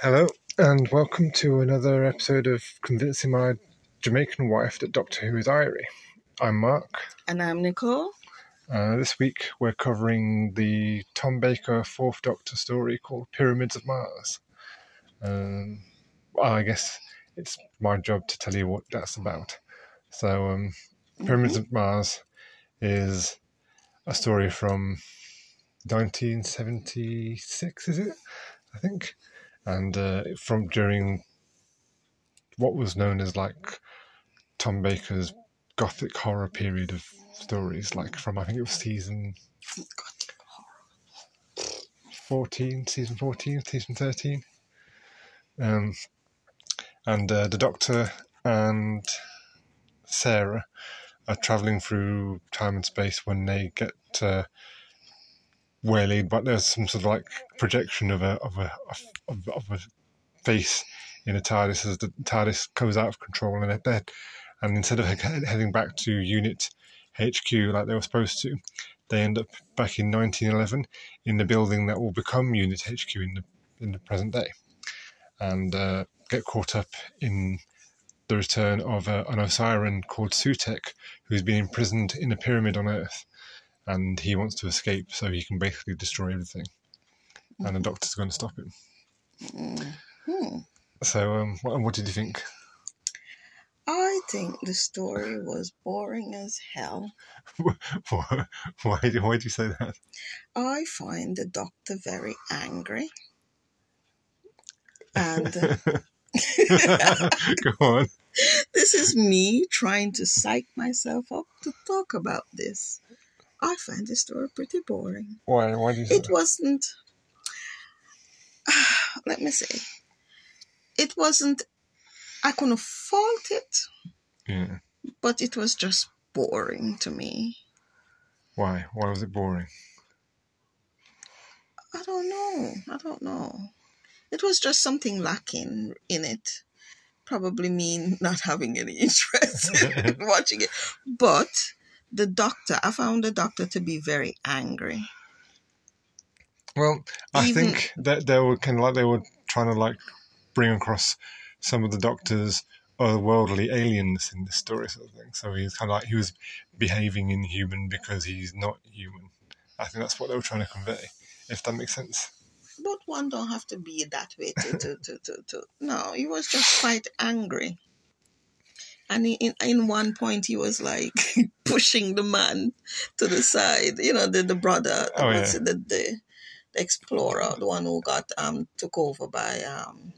Hello, and welcome to another episode of Convincing My Jamaican Wife that Doctor Who is Irie. I'm Mark. And I'm Nicole. Uh, this week we're covering the Tom Baker Fourth Doctor story called Pyramids of Mars. Um, well, I guess it's my job to tell you what that's about. So, um, Pyramids of Mars is a story from 1976, is it? I think. And uh, from during what was known as like Tom Baker's gothic horror period of stories, like from I think it was season 14, season 14, season 13. Um, and uh, the Doctor and Sarah are traveling through time and space when they get uh, waylaid, but there's some sort of like projection of a of a of, of a face in a TARDIS as the TARDIS comes out of control and they're. And instead of heading back to Unit HQ like they were supposed to, they end up back in 1911 in the building that will become Unit HQ in the in the present day, and uh, get caught up in the return of uh, an Osiran called Sutekh, who's been imprisoned in a pyramid on Earth, and he wants to escape so he can basically destroy everything, and the Doctor's going to stop him. Hmm. So, um, what, what did you think? I think the story was boring as hell. why, why, why do you say that? I find the doctor very angry. And Go on. this is me trying to psych myself up to talk about this. I find the story pretty boring. Why? Why do you say It that? wasn't, let me see, it wasn't, I couldn't fault it, Yeah. but it was just boring to me. Why? Why was it boring? I don't know. I don't know. It was just something lacking in it. Probably me not having any interest in watching it. But the doctor, I found the doctor to be very angry. Well, I Even- think that they were kind of like they were trying to like bring across some of the Doctor's uh, otherworldly alienness in this story, sort of thing. So he's kind of like he was behaving inhuman because he's not human. I think that's what they were trying to convey. If that makes sense. But one don't have to be that way to, to, to, to, to. No, he was just quite angry. And he, in, in one point, he was like pushing the man to the side. You know, the, the brother, Oh, yeah. the, the, the explorer, the one who got um took over by um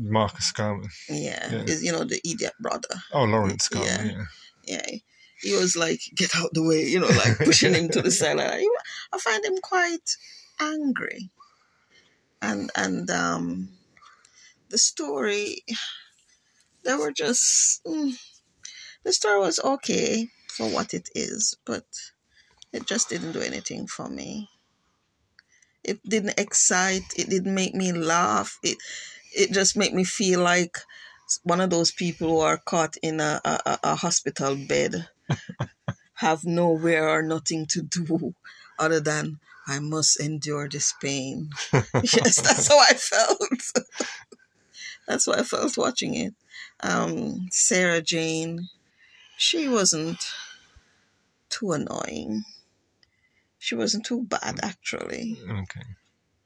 Marcus Scarman. yeah, Yeah. is you know the idiot brother. Oh, Lawrence Scarman. Yeah. Yeah. Yeah, he was like get out the way, you know, like pushing him to the side. Like, I find him quite angry, and and um the story they were just mm, the story was okay for what it is, but it just didn't do anything for me. It didn't excite. It didn't make me laugh. It it just made me feel like one of those people who are caught in a, a, a- a hospital bed, have nowhere or nothing to do other than I must endure this pain. yes, that's how I felt. that's how I felt watching it. Um, Sarah Jane, she wasn't too annoying. She wasn't too bad actually Okay.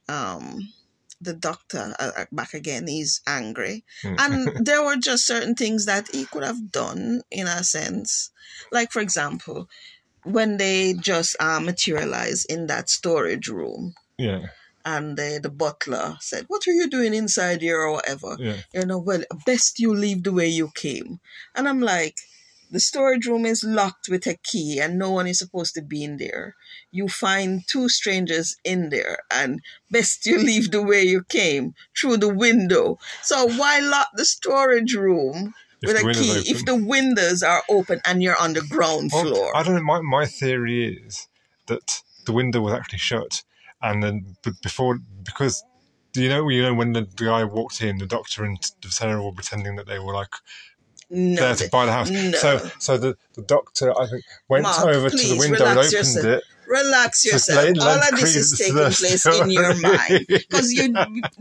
um the doctor uh, uh, back again he's angry and there were just certain things that he could have done in a sense like for example when they just uh, materialize in that storage room yeah. And the, the butler said what are you doing inside here or whatever? Yeah. you know well best you leave the way you came. And i'm like the storage room is locked with a key and no one is supposed to be in there. You find two strangers in there and best you leave the way you came through the window. So why lock the storage room If with a key if the windows are open and you're on the ground Well, floor? I don't know. My, my theory is that the window was actually shut, and then before because do you know you know when the, the guy walked in, the doctor and Sarah were pretending that they were like No, there to buy the house. no. So, so the, the doctor, I think, went Mark, over to the window and opened yourself. it. Relax yourself. All of this is taking place story. in your mind because you.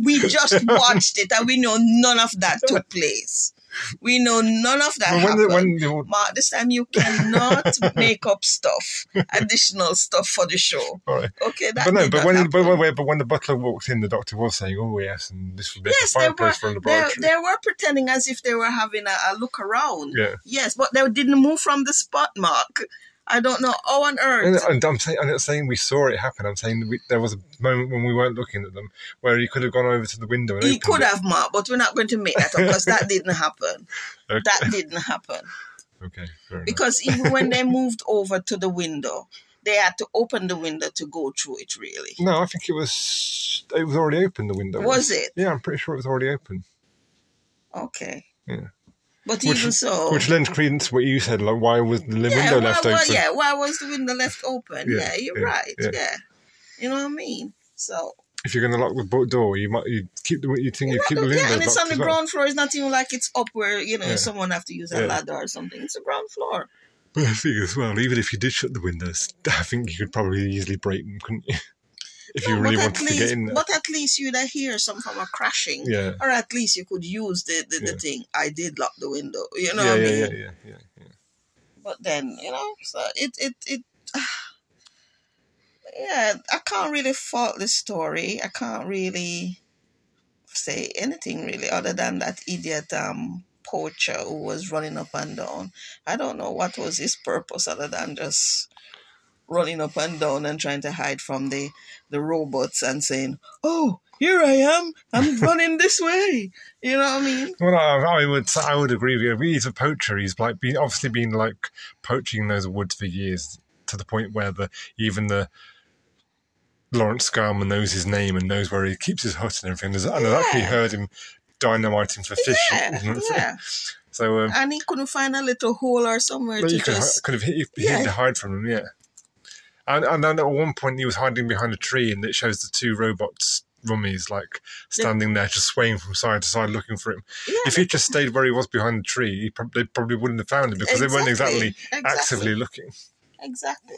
We just watched it and we know none of that took place. We know none of that when happened. the, when the, Mark, this time you cannot make up stuff, additional stuff for the show. all right. Okay, that But no, but when, happen. but, when, but when the butler walked in, the doctor was saying, "Oh yes, and this would be yes, a they fine were, place for a they, they were pretending as if they were having a, a look around. Yeah. Yes, but they didn't move from the spot, Mark. I don't know Oh, on earth. and I'm saying, I'm not saying we saw it happen. I'm saying we, there was a moment when we weren't looking at them where he could have gone over to the window and He could it. have, Mark, but we're not going to make that up because that didn't happen. Okay. That didn't happen. Okay. Because even when they moved over to the window, they had to open the window to go through it, really. No, I think it was it was already open. The window Was it? Yeah, I'm pretty sure it was already open. Okay. Yeah. But Which- even so. Which lends credence to what you said. Like, why was the yeah, window why, left why- open? yeah, why was the window left open? Yeah, Yeah, you're yeah, right. yeah. You know what I mean? So, If you're going to lock the door, you might you keep the you think you keep the window yeah, and it's on the well. ground floor. It's not even like it's up where, you know, someone have to use a ladder or something. It's a ground floor. But I think as well, even if you did shut the windows, I think you could probably easily break them, couldn't you? If you really but wanted at to least, get in there. But at least you'd hear some form of crashing. yeah. Or at least you could use the, the, the Yeah. thing. I did lock the window. You know yeah, what I yeah, mean? yeah, yeah, yeah, yeah. But then, you know, so it it it yeah, I can't really fault the story. I can't really say anything really other than that idiot um poacher who was running up and down. I don't know what was his purpose other than just running up and down and trying to hide from the the robots and saying, "Oh, here I am. I'm running this way." You know what I mean? Well, I, I would I would agree with you. He's a poacher. He's like been obviously been like poaching those woods for years to the point where the even the Lawrence Scarman knows his name and knows where he keeps his hut and everything. There's- And I've actually Yeah. heard him dynamiting for fish. Yeah, yeah. So um, And he couldn't find a little hole or somewhere but to you could, just could have hid, Yeah. to hide from him, yeah. And, and then at one point he was hiding behind a tree, and it shows the two robots rummies like standing there, just swaying from side to side, looking for him. yeah, If he'd just stayed where he was behind the tree, he prob- they probably wouldn't have found him because they weren't exactly exactly. actively looking. Exactly.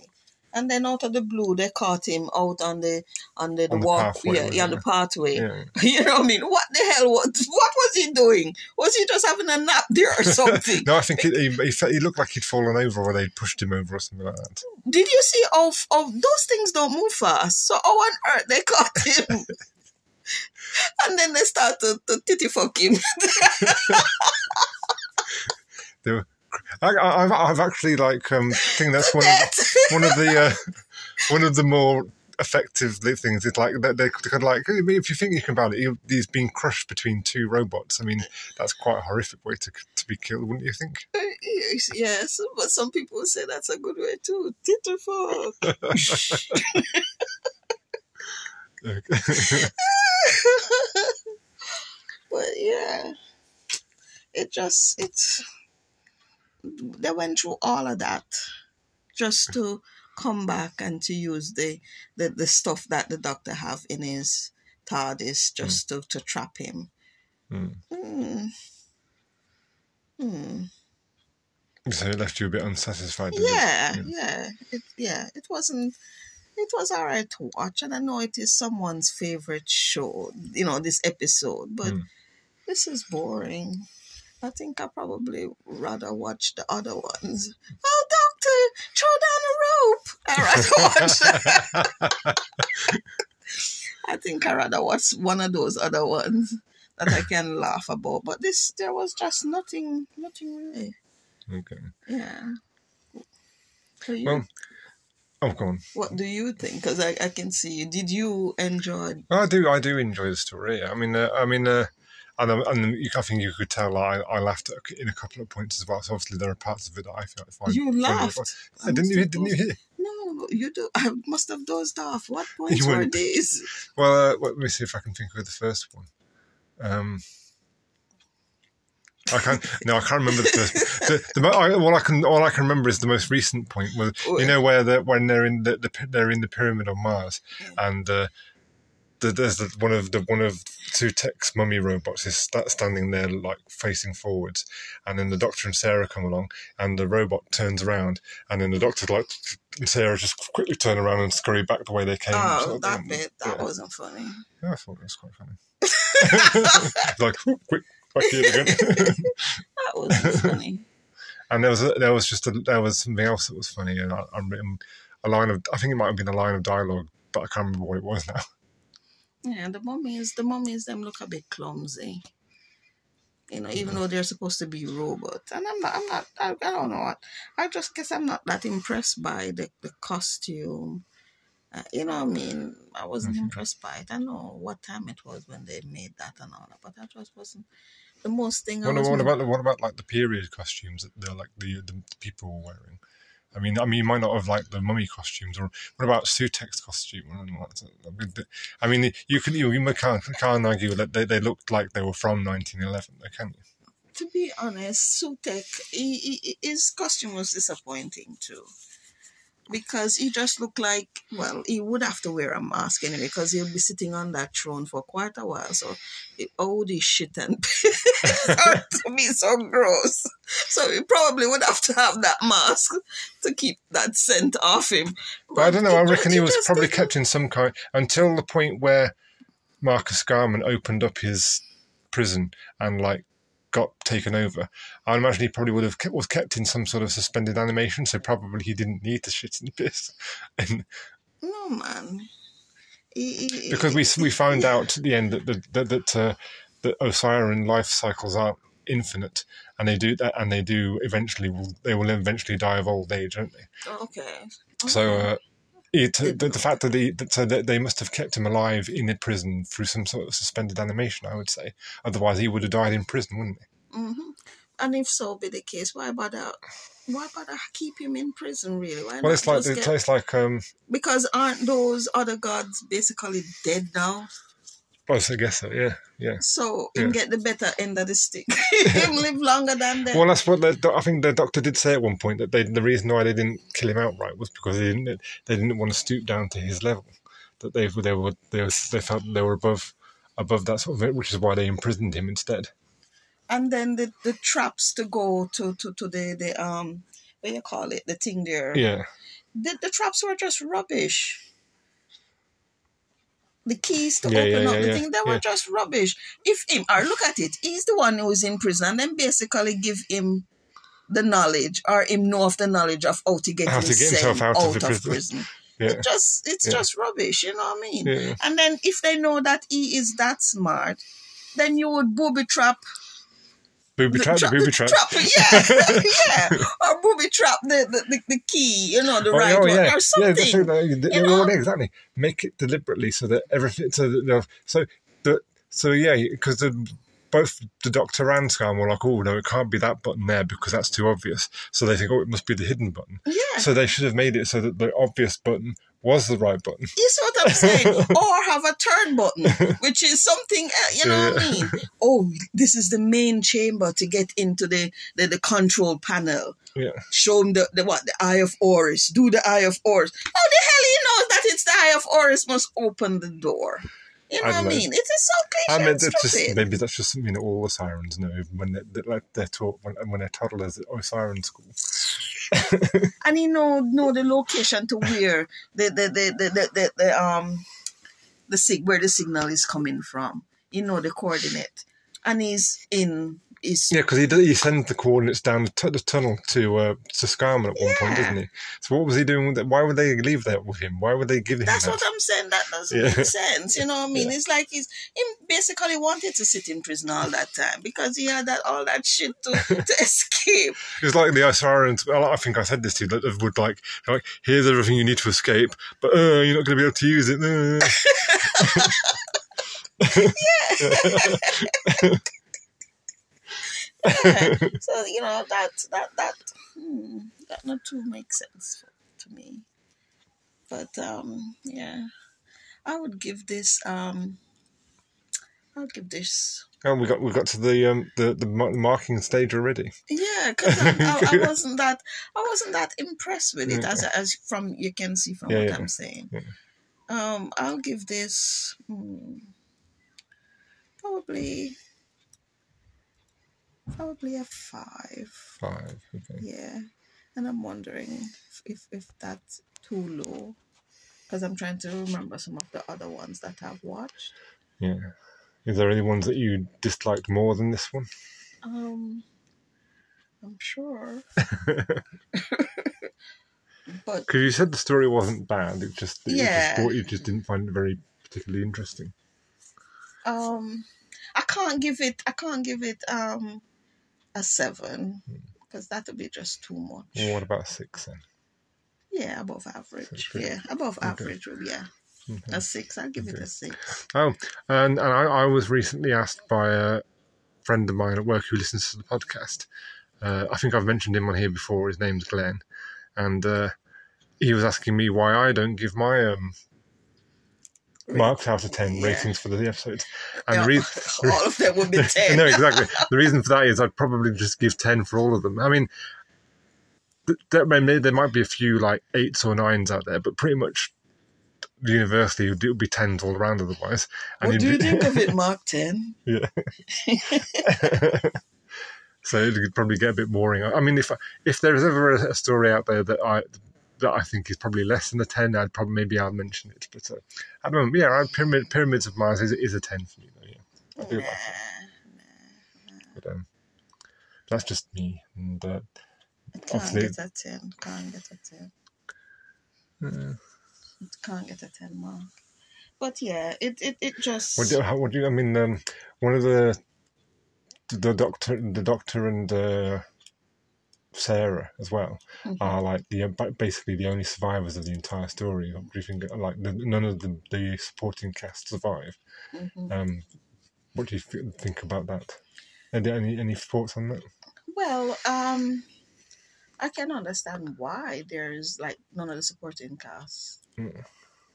And then out of the blue, they caught him out on the on the, the On the walk, pathway, yeah, yeah, on it? the pathway. Yeah. You know what I mean? What the hell? What what was he doing? Was he just having a nap there or something? No, I think he, he, he, he looked like he'd fallen over or they'd pushed him over or something like that. Did you see? Oh, oh, those things don't move fast. So how on earth they caught him? and then they started to titty fuck him. They were, I, I- I've, I've actually like um, think that's one of the, one of the uh, one of the more effective things. It's like they, they could like if you think you can about it, he- he's being crushed between two robots. I mean, that's quite a horrific way to to be killed, wouldn't you think? yes, but some people say that's a good way too. Titty fuck. but yeah, it just it's they went through all of that just to come back and to use the the, the stuff that the doctor have in his TARDIS just to, to trap him. Mm. Hmm. Hmm. So it left you a bit unsatisfied. it? Yeah, yeah, it yeah, it wasn't. It was alright to watch, and I know it is someone's favorite show. You know this episode, but Mm. this is boring. I think I probably rather watch the other ones. Oh, doctor, throw down a rope! I rather watch. I think I rather watch one of those other ones that I can laugh about. But this, there was just nothing, nothing really. Okay. Yeah. So you, Well, oh, go on. what do you think? Because I, I can see you. Did you enjoy? I do. I do enjoy the story. I mean, uh, I mean, uh, and, and you, I think you could tell I, I laughed at, in a couple of points as well. So obviously there are parts of it that I feel I find. You laughed. Uh, didn't you? Didn't you hear? No, you do. I must have dozed off. What points were these? Well, uh, let me see if I can think of the first one. Um, I can't. No, I can't remember the first. The, the, I, all I can all I can remember is the most recent point where you know where the, when they're in the, the they're in the pyramid on Mars, and uh, there's the, one of the one of Sutekh's mummy robots is sta standing there like facing forwards, and then the Doctor and Sarah come along, and the robot turns around, and then the Doctor like and Sarah just quickly turn around and scurry back the way they came. Oh, sort of that thing. bit that Yeah. wasn't funny. Yeah, I thought it was quite funny. like quick back here again. That wasn't funny. and there was a, there was just a, there was something else that was funny, and I, I'm written a line of I think it might have been a line of dialogue, but I can't remember what it was now. Yeah, the mummies, the mummies, them look a bit clumsy. You know, even though they're supposed to be robots, and I'm not, I'm not, I, I don't know what. I just guess I'm not that impressed by the the costume. Uh, you know what I mean? I wasn't Mhm. impressed by it. I know what time it was when they made that and all that, but that just wasn't the most thing. I What, was what about the, what about like the period costumes that they're like the the people were wearing? I mean, I mean, you might not have liked the mummy costumes, or what about Sutekh's costume? I mean, you can you, can't, can't argue that they, they looked like they were from 1911, though, can you? to be honest, Sutekh, his costume was disappointing too. Because he just looked like, well, he would have to wear a mask anyway, because he'll be sitting on that throne for quite a while. So, all this shit and to be so gross. So, he probably would have to have that mask to keep that scent off him. But I don't know. I reckon he was probably didn't- kept in some kind until the point where Marcus Scarman opened up his prison and like got taken over. I imagine he probably would have kept, was kept in some sort of suspended animation, so probably he didn't need to shit and the piss. And No, man. He- he- because we we found yeah. out at the end that the, that that uh, that life cycles are infinite, and they do that, and they do eventually will they will eventually die of old age, don't they? Okay. So uh, it, the, the fact that, he, that, so that they must have kept him alive in the prison through some sort of suspended animation, I would say. Otherwise, he would have died in prison, wouldn't he? hmm And if so be the case, why bother? Why bother keep him in prison? Really? Why Well, it's like get- it's like um. because aren't those other gods basically dead now? Well, I guess so. Yeah, yeah. So him Yeah. get the better end of the stick. him live longer than them. Well, that's what the, I think the doctor did say at one point that they, the reason why they didn't kill him outright was because they didn't they didn't want to stoop down to his level. That they they were they, was, they felt they were above above that sort of it, which is why they imprisoned him instead. and then the, the traps to go to, to, to the, the um what you call it the thing there. Yeah, The, the traps were just rubbish. The keys to Yeah, open yeah, up yeah, the thing, they were just rubbish. If him or look at it, he's the one who's in prison and then basically give him the knowledge or him know of the knowledge of how to get, How to get himself himself out of prison. prison. It just it's just rubbish, you know what I mean? And then if they know that he is that smart, then you would booby trap Booby the trap, the tra- booby the trap. yeah, yeah, or booby trap the, the, the, the key, you know, the Oh, right oh, one yeah, or something. Yeah, that's right, that- you know? exactly. Make it deliberately so that everything. So that so the so yeah, because the both the doctor and Scan were like, oh no, it can't be that button there because that's too obvious. So they think, oh, it must be the hidden button. yeah, So they should have made it so that the obvious button was the right button. you see what I'm saying? or have a turn button, which is something, else, you know what I mean? Oh, this is the main chamber to get into the, the, the control panel. Yeah, Show him the, the what the Eye of Horus. Do the Eye of Horus. How the hell he knows that it's the Eye of Horus must open the door? You know I what I know. mean? It is so I cliche mean, that's just stupid. maybe that's just something that all the sirens know when they're, they're, like, they're taught when, when they're toddlers at oh, siren school. and he know know the location to where the the the the, the, the, the um the sig where the signal is coming from. You know the coordinate, and he's in is Yeah, because he does, he sends the coordinates down the, t- the tunnel to uh, to Scarman at one point, doesn't he? So what was he doing with that? Why would they leave that with him? Why would they give him That's that? what I'm saying. That doesn't Yeah. make sense. You know what I mean? It's like he's him basically wanted to sit in prison all that time because he had that all that shit to, to escape. It's like the Sirens. Well, I think I said this to you. That would like, like, here's everything you need to escape, but uh, you're not going to be able to use it. Uh. Yeah. so you know that that that hmm, that not too makes sense to me. But um, yeah, I would give this um, I'll give this And we got we got to the um the the marking stage already. yeah because I, I, I wasn't that I wasn't that impressed with it as as from you can see from Yeah, what yeah. I'm saying. Yeah. Um, I'll give this hmm, probably probably a five. Five. Okay. Yeah, and I'm wondering if if, if that's too low because I'm trying to remember some of the other ones that I've watched. Yeah. Is there any ones that you disliked more than this one? Um, I'm sure. but Because you said the story wasn't bad. It just, it Yeah. just you just didn't find it very particularly interesting. um, I can't give it. I can't give it um a seven because that would be just too much. Well, what about six then? Yeah, above average. Six. Yeah, above Okay. average. Yeah, Okay. a six. I'll give it a six. Oh, and, and I, I was recently asked by a friend of mine at work who listens to the podcast. Uh, I think I've mentioned him on here before. His name's Glenn, and uh, he was asking me why I don't give my um, marks out of ten Yeah. ratings for the episodes. And Yeah, the reason, all of them would be ten. no, exactly. The reason for that is I'd probably just give ten for all of them. I mean, th- there, may- there might be a few like eights or nines out there, but pretty much universally it would be tens all around otherwise. What do you be- think of it, Mark Ten? Yeah. so it could probably get a bit boring. I mean, if if there is ever a story out there that I that I think is probably less than a ten, I'd probably maybe I'll mention it. But uh, at the moment, yeah, Pyramid, Pyramids of Mars is, is a ten for me. Though, yeah, I do like it. But um, that's just me. And uh, It can't Obviously- get a ten. Can't get a ten. uh, It can't get a ten mark. But yeah, it it, it just what do how, what do you? I mean, um, one of the the doctor, the doctor, and uh, Sarah as well Mhm. are like the basically the only survivors of the entire story. What do you think? Like the, none of the, the supporting cast survive. Mhm. Um, what do you think about that? Any any, any thoughts on that? Well, um, I can understand why there's like none of the supporting cast, Mm.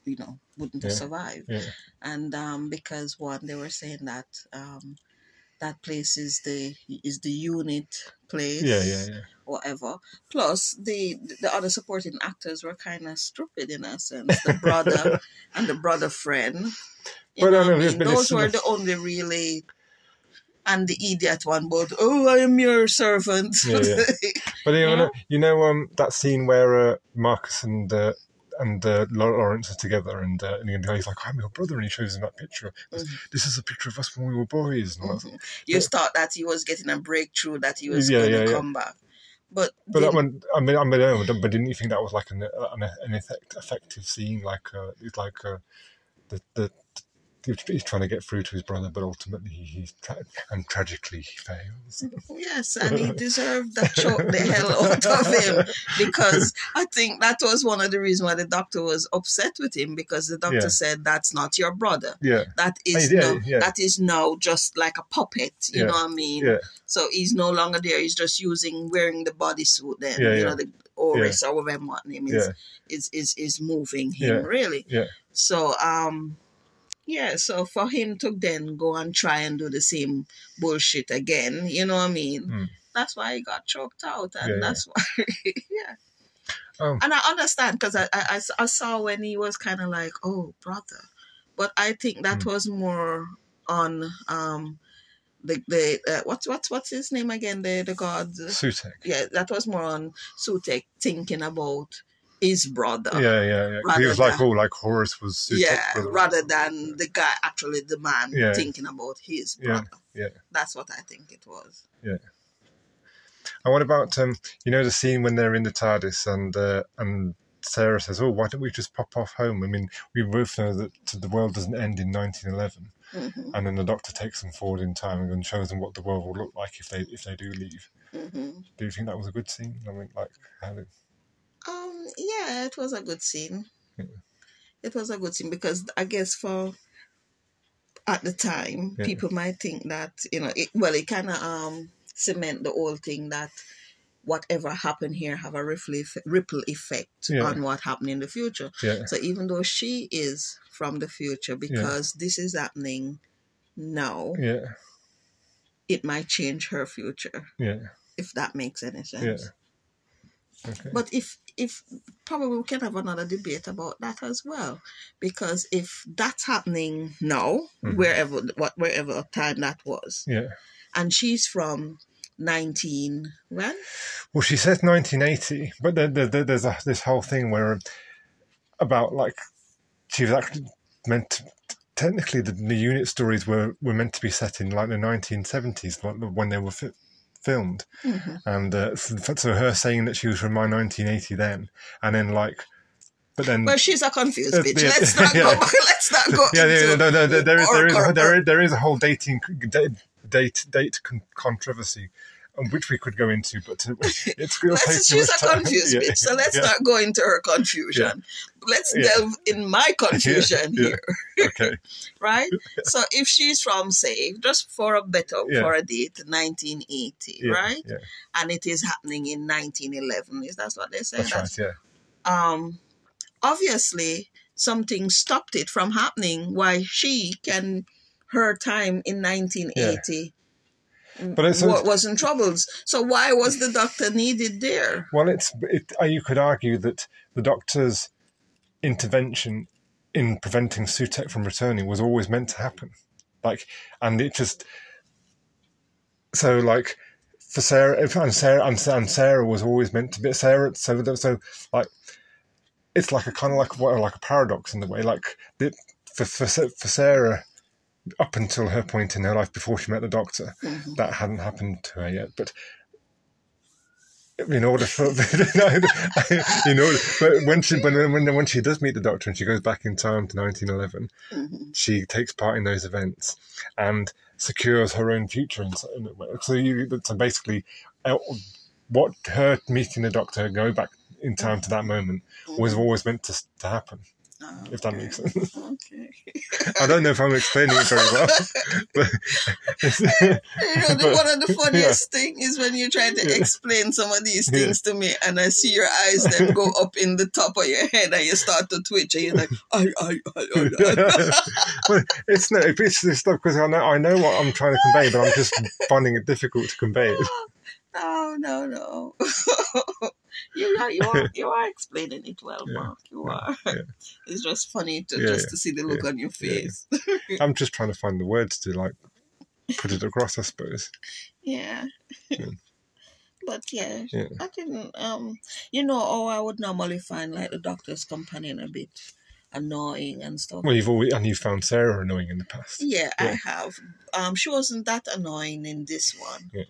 you know, wouldn't have Yeah. survived. Yeah, and um, because one they were saying that um, that place is the is the unit place yeah, yeah, yeah. whatever plus the the other supporting actors were kind of stupid in a sense the brother and the brother friend But, know I mean, those were the only really and the idiot one but oh i am your servant Yeah, yeah. But you know, you know, um, that scene where uh, Marcus and uh, and uh, Lawrence are together, and, uh, and he's like, "I'm your brother," and he shows him that picture. Goes, This is a picture of us when we were boys. That. Mhm. you thought that he was getting a breakthrough that he was Yeah, going yeah, to come back but But that one, I mean, I mean, I don't know, but didn't you think that was like an an, an effect, effective scene? Like, uh, it's like uh, the the he's trying to get through to his brother, but ultimately he, he's tra- and tragically he fails. Yes, and he deserved that choke the hell out of him because I think that was one of the reasons why the doctor was upset with him because the doctor Yeah. said that's not your brother. Yeah, That is Yeah, now, yeah. that is now just like a puppet. You know what I mean? yeah, So he's no longer there. He's just using wearing the bodysuit. Then you know the Oris or whatever what name is is is is moving him really. yeah, So um yeah, so for him to then go and try and do the same bullshit again, you know what I mean? Mm. That's why he got choked out, and Yeah, yeah. that's why, yeah. Oh. And I understand because I, I, I saw when he was kind of like, oh, brother. But I think that Mm. was more on um the the uh, what's what's what's his name again the the god Sutekh. yeah that was more on Sutekh thinking about his brother Yeah, yeah, yeah. He was like, than- oh, like Horus was yeah, rather than the guy actually the man Yeah. thinking about his brother. yeah. yeah. That's what I think it was. Yeah. And what about um, you know, the scene when they're in the TARDIS and uh, and Sarah says, "Oh, why don't we just pop off home?" I mean, we both know that the world doesn't end in 1911, hmm and then the Doctor takes them forward in time and shows them what the world will look like if they if they do leave. hmm Do you think that was a good scene? I mean, like, how did, Um, yeah, it was a good scene. Yeah. It was a good scene because I guess for at the time Yeah. people might think that you know it, well it kind of um cement the whole thing that whatever happened here have a ripple eff- ripple effect Yeah. on what happened in the future. So even though she is from the future, because this is happening now, yeah, it might change her future yeah, if that makes any sense. yeah. Okay. But if if probably we can have another debate about that as well, because if that's happening now, Mhm. wherever what wherever time that was, yeah. and she's from nineteen when Well, she says 1980, but there, there, there- there's a, this whole thing where about like she was actually meant to. Technically, the, the unit stories were, were meant to be set in like the 1970s when- when they were filmed, Mhm. and uh, so, her saying that she was from my 1980 then, and then like, but then Well, she's a confused Uh, bitch. yeah, Let's not yeah. go. Let's not go. yeah, yeah, no, no, there, there, is, there, is, there, is, there is a whole dating date date, date controversy, which we could go into, but uh, it's Let's, she's a time. confused Yeah, bitch. So let's yeah, not go into her confusion. Let's Yeah. delve in my confusion here, Okay, right? So if she's from, say, just for a better for a date, 1980, yeah, right? And it is happening in 1911. Is that what they say? that's right. That's- Yeah, Um, obviously, something stopped it from happening. Why she can her time in 1980. But it's- wa- was in troubles. So why was the doctor needed there? Well, it's it, uh, you could argue that the doctor's intervention in preventing Sutekh from returning was always meant to happen, like, and it just so like for Sarah and Sarah and, and Sarah was always meant to be Sarah. So so like it's like a kind of like what like a paradox in the way like the, for for for Sarah. Up until her point in her life before she met the doctor, Mhm. that hadn't happened to her yet. But in order for order, but when she when when when she does meet the doctor and she goes back in time to 1911, Mhm. she takes part in those events and secures her own future in, so- in a way. So you so basically, uh, what her meeting the doctor go back in time to that moment was always meant to to happen. Oh, If that okay. makes sense. Okay. I don't know if I'm explaining it very well, but You know, the, one of the funniest thing is when you try to Yeah. explain some of these Yeah. things to me, and I see your eyes then go up in the top of your head, and you start to twitch, and you're like, I, I, I, I, I. well, it's no, it's this stuff because I know I know what I'm trying to convey, but I'm just finding it difficult to convey it. Oh, no, no, no. You are, you are, you are explaining it well, Yeah. Mark. You are. Yeah. It's just funny to Yeah, just to see the look on your face. I'm just trying to find the words to like put it across, I suppose. Yeah. But yeah. I didn't. Um, you know, oh, I would normally find like the doctor's companion a bit annoying and stuff. Well, you've always and you found Sarah annoying in the past. Yeah, Yeah. I have. Um, she wasn't that annoying in this one. Yeah.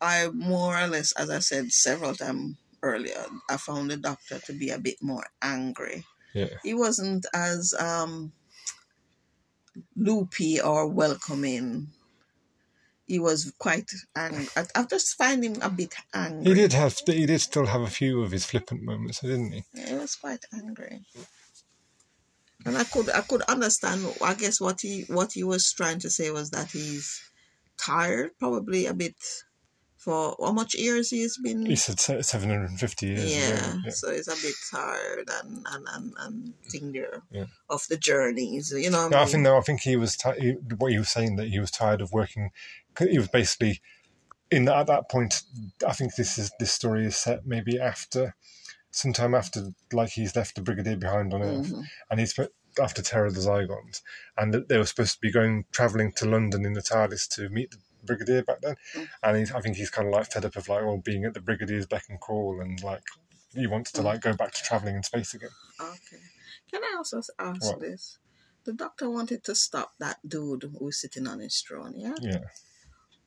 I more or less, as I said several times earlier, I found the doctor to be a bit more angry. Yeah, He wasn't as um loopy or welcoming. He was quite angry. I, I just find him a bit angry. he did have he did still have a few of his flippant moments, didn't he? Yeah, he was quite angry. And I could I could understand I guess what he what he was trying to say was that he's tired, probably a bit for how much years he's been He said 750 years. yeah, yeah. so he's a bit tired and and and, and thing there Yeah. of the journeys, you know. No, I I think no, I think he was he, what he was saying that he was tired of working. He was basically in at that point. I think this is this story is set maybe after, sometime after, like he's left the brigadier behind on Earth, Mhm. and he's after Terror of the Zygons, and they were supposed to be going traveling to London in the TARDIS to meet the brigadier back then, Mm. and he's, I think he's kind of like fed up of like all being at the brigadier's beck and call, and like he wants to like go back to traveling in space again. Okay. Can I also ask What? this? The doctor wanted to stop that dude who was sitting on his throne, yeah? Yeah,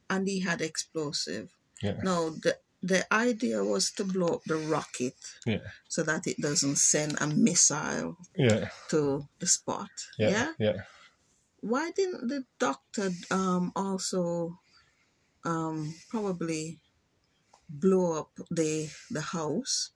And he had explosive. yeah, No, the the idea was to blow up the rocket yeah, so that it doesn't send a missile yeah, to the spot. Yeah. yeah, yeah. Why didn't the doctor um also um probably blow up the the house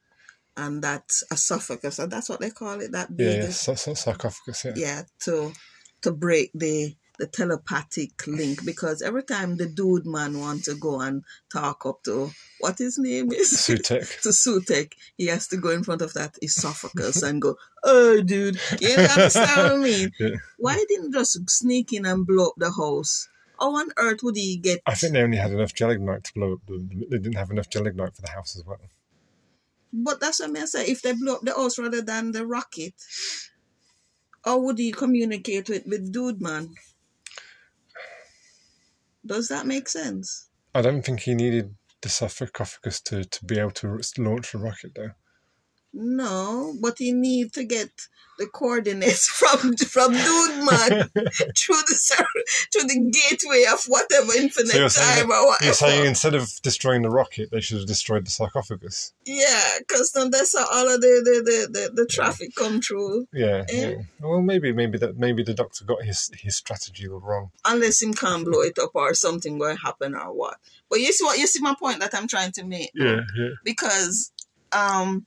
and that esophagus and that's what they call it that Yeah, big yeah, sa- sa- sarcophagus. Yeah, yeah to to break the the telepathic link because every time the dude man want to go and talk up to what his name is Sutekh. to Sutekh, he has to go in front of that esophagus and go, "Oh, dude, you understand what I mean? Yeah. Why didn't just sneak in and blow up the house? How on earth would he get? I think they only had enough gelignite to blow up the. They didn't have enough gelignite for the house as well. But that's what I say. If they blow up the house rather than the rocket, how would he communicate with, with Dude Man? Does that make sense? I don't think he needed the sarcophagus to, to be able to launch the rocket, though. No, but he need to get the coordinates from from Dude Man through the through the gateway of whatever infinite So you're time saying, or whatever. you're saying instead of destroying the rocket, they should have destroyed the sarcophagus. Yeah, because then that's how all of the the, the, the, the traffic come through. Yeah, Eh? yeah. Well, maybe maybe that maybe the doctor got his his strategy wrong. Unless him can't blow it up or something will happen or what. But you see what you see my point that I'm trying to make. Yeah, yeah. Because um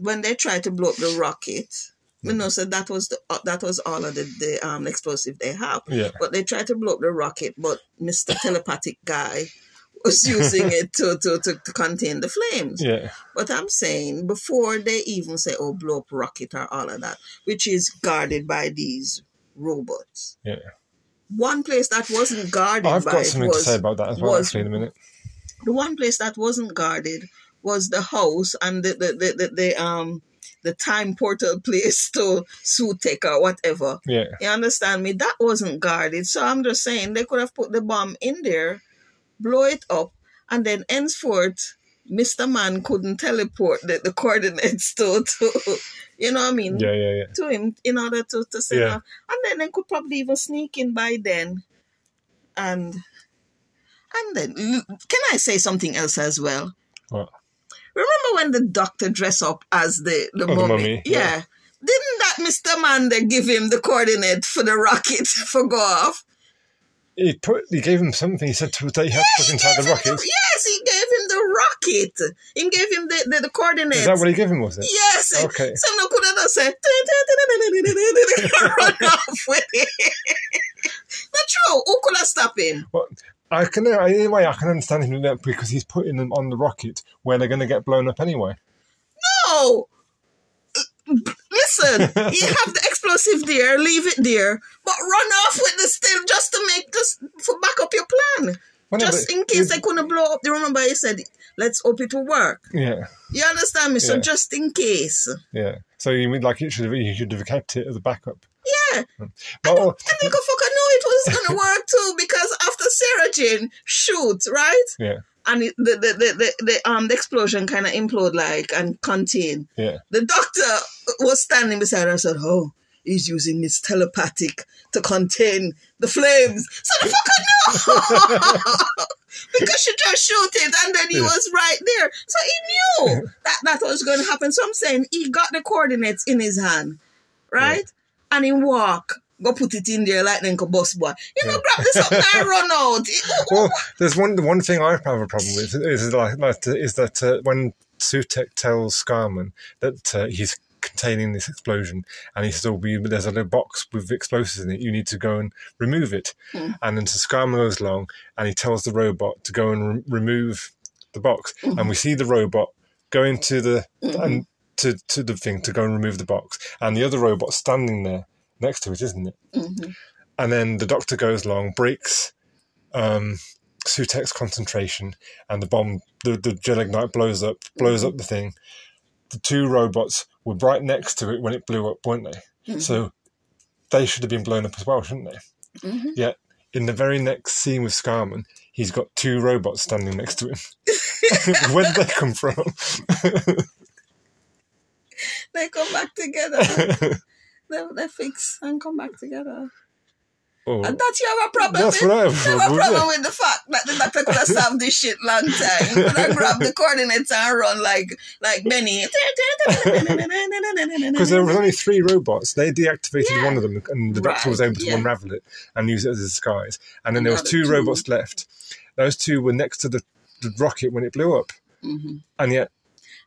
when they tried to blow up the rocket, you know, so that was the uh, that was all of the, the um explosive they have. Yeah. But they tried to blow up the rocket, but Mr. Telepathic guy was using it to, to, to, to contain the flames. Yeah. But I'm saying before they even say, oh, blow up rocket or all of that, which is guarded by these robots. Yeah. One place that wasn't guarded I've by got something was, to say about that as well, actually, in a minute. the one place that wasn't guarded was the house and the the, the, the, the um the time portal place to Sutekh or whatever. Yeah. You understand me? That wasn't guarded. So I'm just saying they could have put the bomb in there, blow it up, and then henceforth, Mr. Man couldn't teleport the, the coordinates to, to, you know what I mean? Yeah, yeah, yeah. To him in order to, to send Yeah. And then they could probably even sneak in by then. And and then, can I say something else as well? What? Remember when the doctor dressed up as the, the Oh, the mummy? mummy, Yeah. yeah. Didn't that Mr. Man there give him the coordinate for the rocket for go off? He put he gave him something. He said to that he had to put inside the rocket. yes, he gave him the rocket. He gave him the, the, the coordinates. Is that what he gave him? Was it? Yes. Okay. Someone could have said, run off with it. Not true. Who could have stopped him? Well, I can uh, anyway. I can understand him doing that because he's putting them on the rocket where they're going to get blown up anyway. No. Listen, you have the explosive there, leave it there, but run off with the still just to make just for back up your plan. Well, just but in case they couldn't blow up. You remember you said, let's hope it will work. Yeah, You understand me? So Yeah. just in case. yeah. So you mean like it should have you should have kept it as a backup? Yeah. Hmm. Well, And you could fucking know it was gonna work too because after Sarah Jane shoot, right? yeah, And the, the, the, the, the um the explosion kind of implode like and contain. yeah, The doctor was standing beside her and said, Oh, he's using his telepathic to contain the flames. So the fucker know! because she just shoot it and then he Yeah. was right there. So he knew that that was going to happen. So I'm saying he got the coordinates in his hand, right? And he walk. Go put it in there like then bus boy. You know, grab this up and run out. Well, there's one the one thing I have a problem with is like, like is that uh, when Sutekh tells Scarman that uh, he's containing this explosion, and he says, "Oh, there's a little box with explosives in it. You need to go and remove it." And then so Scarman goes along, and he tells the robot to go and re- remove the box, and we see the robot going into the and to to the thing to go and remove the box, and the other robot standing there next to it, isn't it? Mhm. And then the doctor goes along, breaks um, Sutekh's concentration, and the bomb, the, the gelignite blows up, blows up the thing. The two robots were right next to it when it blew up, weren't they? So they should have been blown up as well, shouldn't they? Mhm. Yet in the very next scene with Scarman, he's got two robots standing next to him. Where did they come from? They come back together. they, they fix and come back together. oh, And that you have a problem that's with? what I have a You have a problem with. problem yeah. with the fact that the doctor could have solved this shit long time. He could have grabbed the coordinates and run like like Benny. Because there was only three robots. They deactivated Yeah. one of them, and the doctor was able to yeah. unravel it and use it as a disguise. And then there was two two. robots left. Those two were next to the, the rocket when it blew up, Mhm. and yet,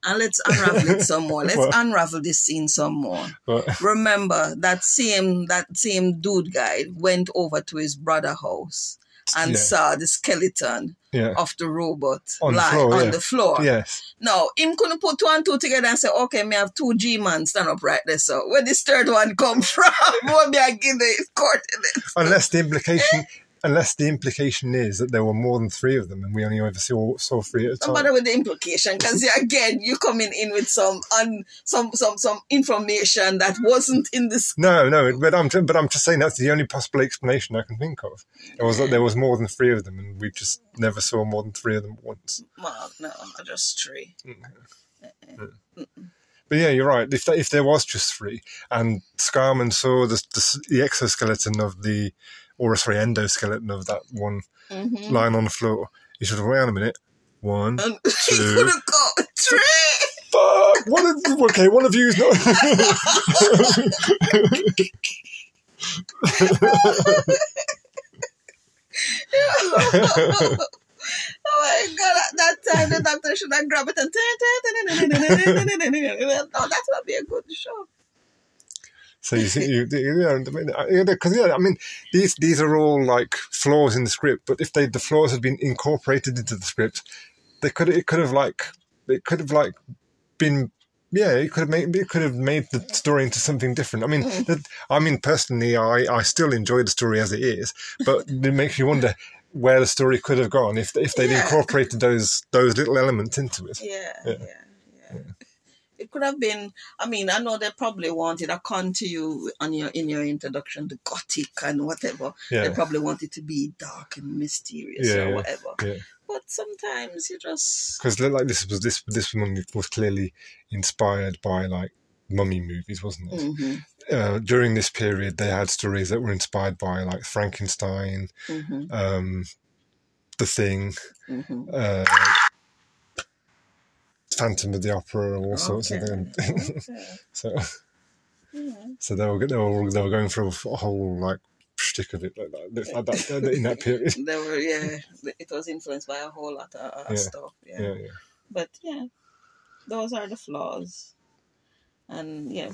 And let's unravel it some more. Let's unravel this scene some more. well, Remember that same that same dude guy went over to his brother house and Yeah. saw the skeleton yeah, of the robot On the floor, on yeah. the floor. yes, No, him couldn't put two and two together and say, okay, me have two G man stand up right there. So where this third one come from? what me I give the coordinates? unless the implication, eh? Unless the implication is that there were more than three of them, and we only ever saw saw three at a time. bother with the implication because again, you're coming in with some un, some some some information that wasn't in this. No, no, but I'm but I'm just saying that's the only possible explanation I can think of. It was that there was more than three of them, and we just never saw more than three of them at once. Well, no, just three. Mm. But yeah, you're right. If if there was just three, and Scarman saw the the, the exoskeleton of the, or a three endoskeleton of that one Mm-hmm. lying on the floor, he should have wait on a minute. One, he Two. could have got three. fuck. One of okay, one of you's not. oh my god! At that time, the doctor should have grabbed it and. Oh, that would be a good show. So you see, you, you know, uh, because yeah, I mean, these these are all like flaws in the script. But if they the flaws had been incorporated into the script, they could it could have like it could have like been yeah it could have made it could have made the story into something different. I mean, mm. the, I mean personally, I I still enjoy the story as it is, but it makes you wonder where the story could have gone if if they'd Yeah. incorporated those those little elements into it. Yeah. yeah, yeah. It could have been. I mean, I know they probably wanted a con to you on your in your introduction, the gothic and whatever. Yeah. They probably wanted to be dark and mysterious Yeah, or whatever. yeah. But sometimes you just because like this was this this one was clearly inspired by like mummy movies, wasn't it? Mhm, Uh, during this period, they had stories that were inspired by like Frankenstein, mhm, um, The Thing, mhm. uh, Phantom of the Opera, and all sorts of things. okay, so, yeah. so they were they were they were going through a whole like shtick of it like that, like that in that period. They were, yeah. It was influenced by a whole lot of, of Yeah, stuff. Yeah. Yeah, yeah. But yeah, those are the flaws. And yeah,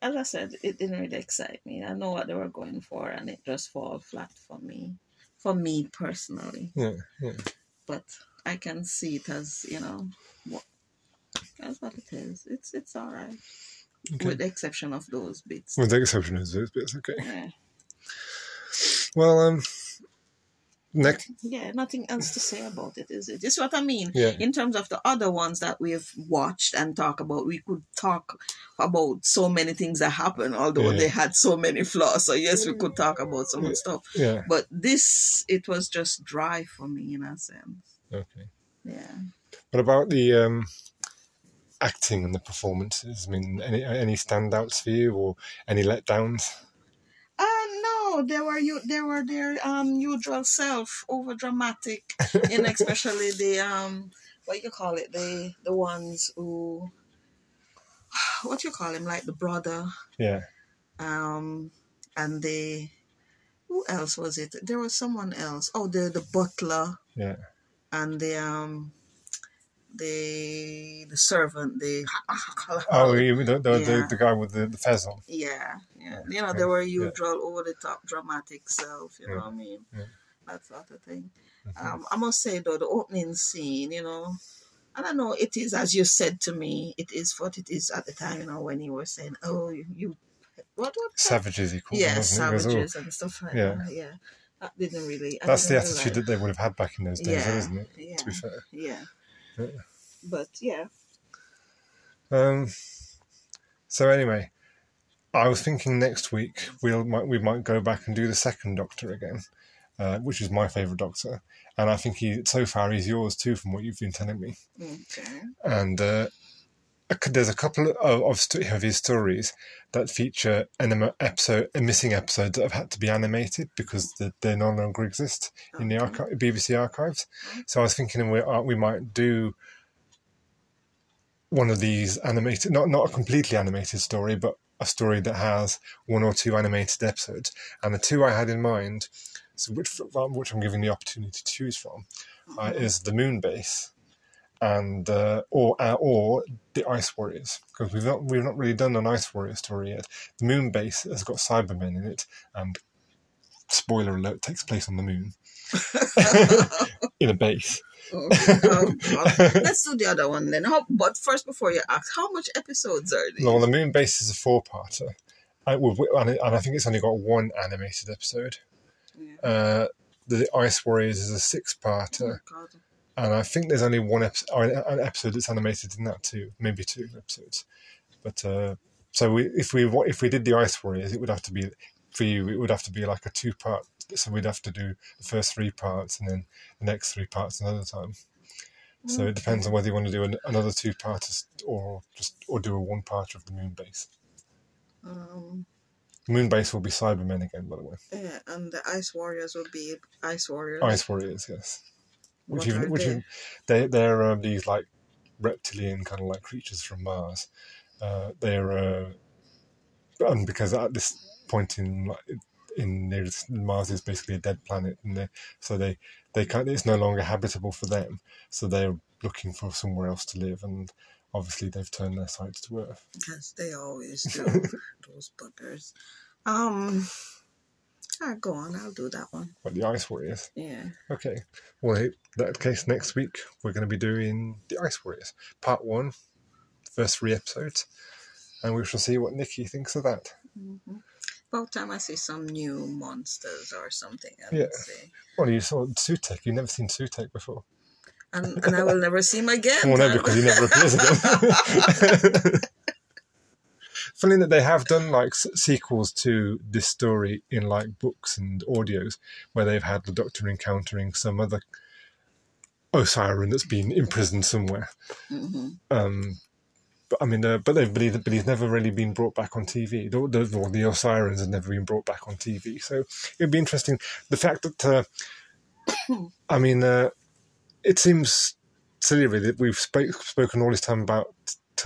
as I said, it didn't really excite me. I know what they were going for, and it just fall flat for me, for me personally. Yeah, yeah. But I can see it as you know, what that's what it is. It's it's all right, Okay. with the exception of those bits. With the exception of those bits, okay. Yeah. Well, um, next, Yeah, nothing else to say about it, is it? This is what I mean. Yeah. In terms of the other ones that we've watched and talk about, we could talk about so many things that happened, although Yeah. they had so many flaws. So yes, we could talk about some Yeah. stuff. yeah, But this, it was just dry for me in a sense. Okay. Yeah. What about the um, acting and the performances? I mean, any any standouts for you or any letdowns? Uh no, they were you they were their um usual self, over dramatic, and especially the um what you call it, the the ones who what you call him, like the brother, Yeah, um and the who else was it? There was someone else. Oh the the butler yeah, and the um the the servant, the Oh, the, the, Yeah. the, the guy with the, the on. Yeah, yeah. You know, Yeah, they were yeah. usual over the top dramatic self, you know what I mean? yeah. Mm-hmm. That sort of thing. Um, I must say though, the opening scene, you know, I don't know, it is as you said to me, it is what it is at the time, you know, when you were saying, Oh, you, you what what Savages, he called Yeah, them, wasn't? It was savages and stuff like Yeah. that. Yeah. That didn't really I that's the attitude realize- that they would have had back in those days, Yeah, isn't it? yeah. To be fair. Yeah. Yeah. But yeah. Um, so anyway, I was thinking next week we'll might, we might go back and do the second Doctor again, uh, which is my favourite Doctor, and I think he so far he's yours too from what you've been telling me. Okay. And uh, there's a couple of of, of his stories that feature an episode, missing episodes that have had to be animated because they, they no longer exist in the archi- BBC archives. So I was thinking we uh, we might do one of these animated, not not a completely animated story, but a story that has one or two animated episodes. And the two I had in mind, so which which I'm giving the opportunity to choose from, uh, is the Moon Base and uh, or uh, or the Ice Warriors because we've not we've not really done an Ice Warrior story yet. The Moon Base has got Cybermen in it, and spoiler alert takes place on the moon in a base. Oh, God. Let's do the other one then. How, but first, before you ask, how much episodes are there? No, the Moon Base is a four-parter, I, and, it- and I think it's only got one animated episode. Yeah. Uh, the Ice Warriors is a six-parter, Oh. And I think there's only one episode, an episode that's animated in that too, maybe two episodes. But uh, so we, if we if we did the Ice Warriors, it would have to be for you. It would have to be like a two-part. So we'd have to do the first three parts and then the next three parts another time. So it depends on whether you want to do an, another two-parters or just or do a one-part of the Moon Base. Um, The Moon Base will be Cybermen again, by the way. yeah, and the Ice Warriors will be Ice Warriors. Ice Warriors, yes. Which even which even, they they're um, these like reptilian kind of like creatures from Mars. Uh, they're uh, and because at this point in like, in Mars is basically a dead planet, and they so they they can't, it's no longer habitable for them. So they're looking for somewhere else to live, and obviously they've turned their sights to Earth. Yes, they always do. those buggers. Um, ah, go on. I'll do that one. But the Ice Warriors. Yeah. Okay. Well, in that case, next week we're going to be doing the Ice Warriors, part one, first three episodes, and we shall see what Nikki thinks of that. Mm-hmm. About time I see some new monsters or something. I Yeah. Well, you saw Sutekh. You've never seen Sutekh before. And, and I will never see him again. Well, no, because he never appears again. Funny that they have done like s- sequels to this story in like books and audios, where they've had the Doctor encountering some other Osiran that's been imprisoned somewhere. hmm Um, but I mean, uh, but they but, he, but he's never really been brought back on TV. The, the, or the Osirans have never been brought back on TV. So it'd be interesting. The fact that, uh, I mean, uh, it seems silly really that we've spoke, spoken all this time about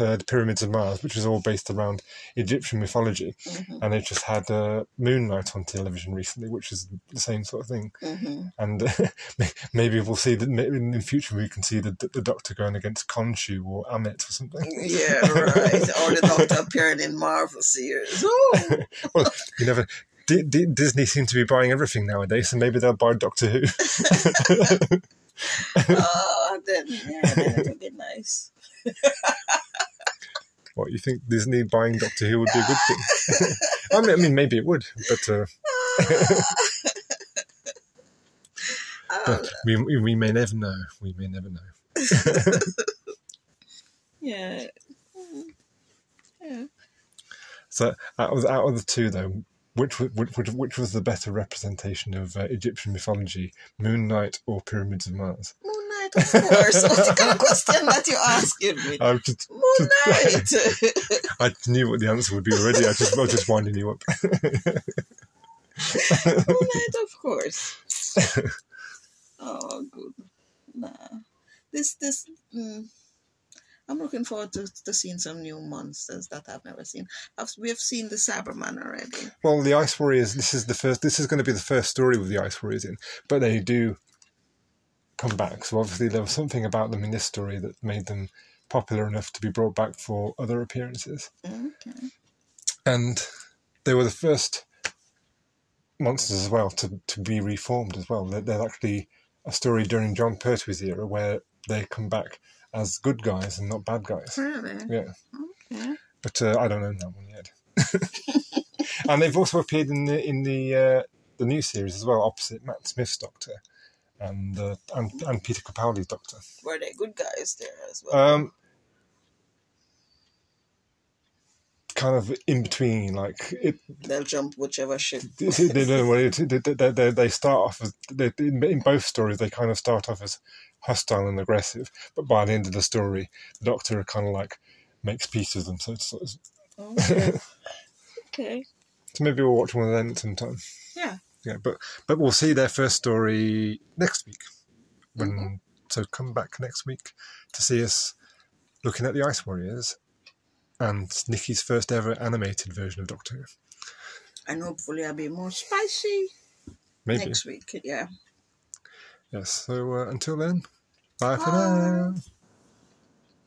uh, the pyramids of Mars, which is all based around Egyptian mythology, hmm and they just had uh, Moon Knight on television recently, which is the same sort of thing. hmm And uh, maybe we'll see that in the future we can see the, the Doctor going against Khonshu or Ammit or something. Yeah, right. or the Doctor appearing in Marvel series. Well, you never. D- D- Disney seem to be buying everything nowadays, so maybe they'll buy Doctor Who. oh then, yeah, then it would be nice. What you think Disney buying Doctor Who would be a good thing? I mean, I mean, maybe it would, but, uh, but we we may never know. We may never know. yeah. Yeah. So out of out of the two, though, which which which, which was the better representation of uh, Egyptian mythology, Moon Knight or Pyramids of Mars? Moon Knight, of course. What's the kind of question that you're asking me? I just Moon Knight. I knew what the answer would be already. I just I was just winding you up. Moon Knight, of course. oh, good. Nah. This, this, mm, I'm looking forward to, to seeing some new monsters that I've never seen. I've, we've seen the Cyberman already. Well, the Ice Warriors. This is the first. This is going to be the first story with the Ice Warriors in, but they do come back. So obviously there was something about them in this story that made them popular enough to be brought back for other appearances, Okay. and they were the first monsters as well to to be reformed as well. They're, they're actually a story during Jon Pertwee's era where they come back as good guys and not bad guys. Really? Yeah. Okay. but uh, I don't own that one yet. and they've also appeared in the in the uh, the new series as well, opposite Matt Smith's Doctor and uh, and, and Peter Capaldi's Doctor. Were they good guys there as well? Um, kind of in between, like it. They'll jump whichever ship. They, they, don't know what it- they, they, they, start off as they, in both stories. They kind of start off as hostile and aggressive, but by the end of the story, the Doctor kind of like makes peace with them. So it's, it's Okay. okay. So maybe we'll watch one of them sometime. Yeah. Yeah, but but we'll see their first story next week. When mm-hmm. so come back next week to see us looking at the Ice Warriors and Nikki's first ever animated version of Doctor Who. And hopefully I'll be more spicy Maybe. next week. Yeah. Yes. So uh, until then, bye for now.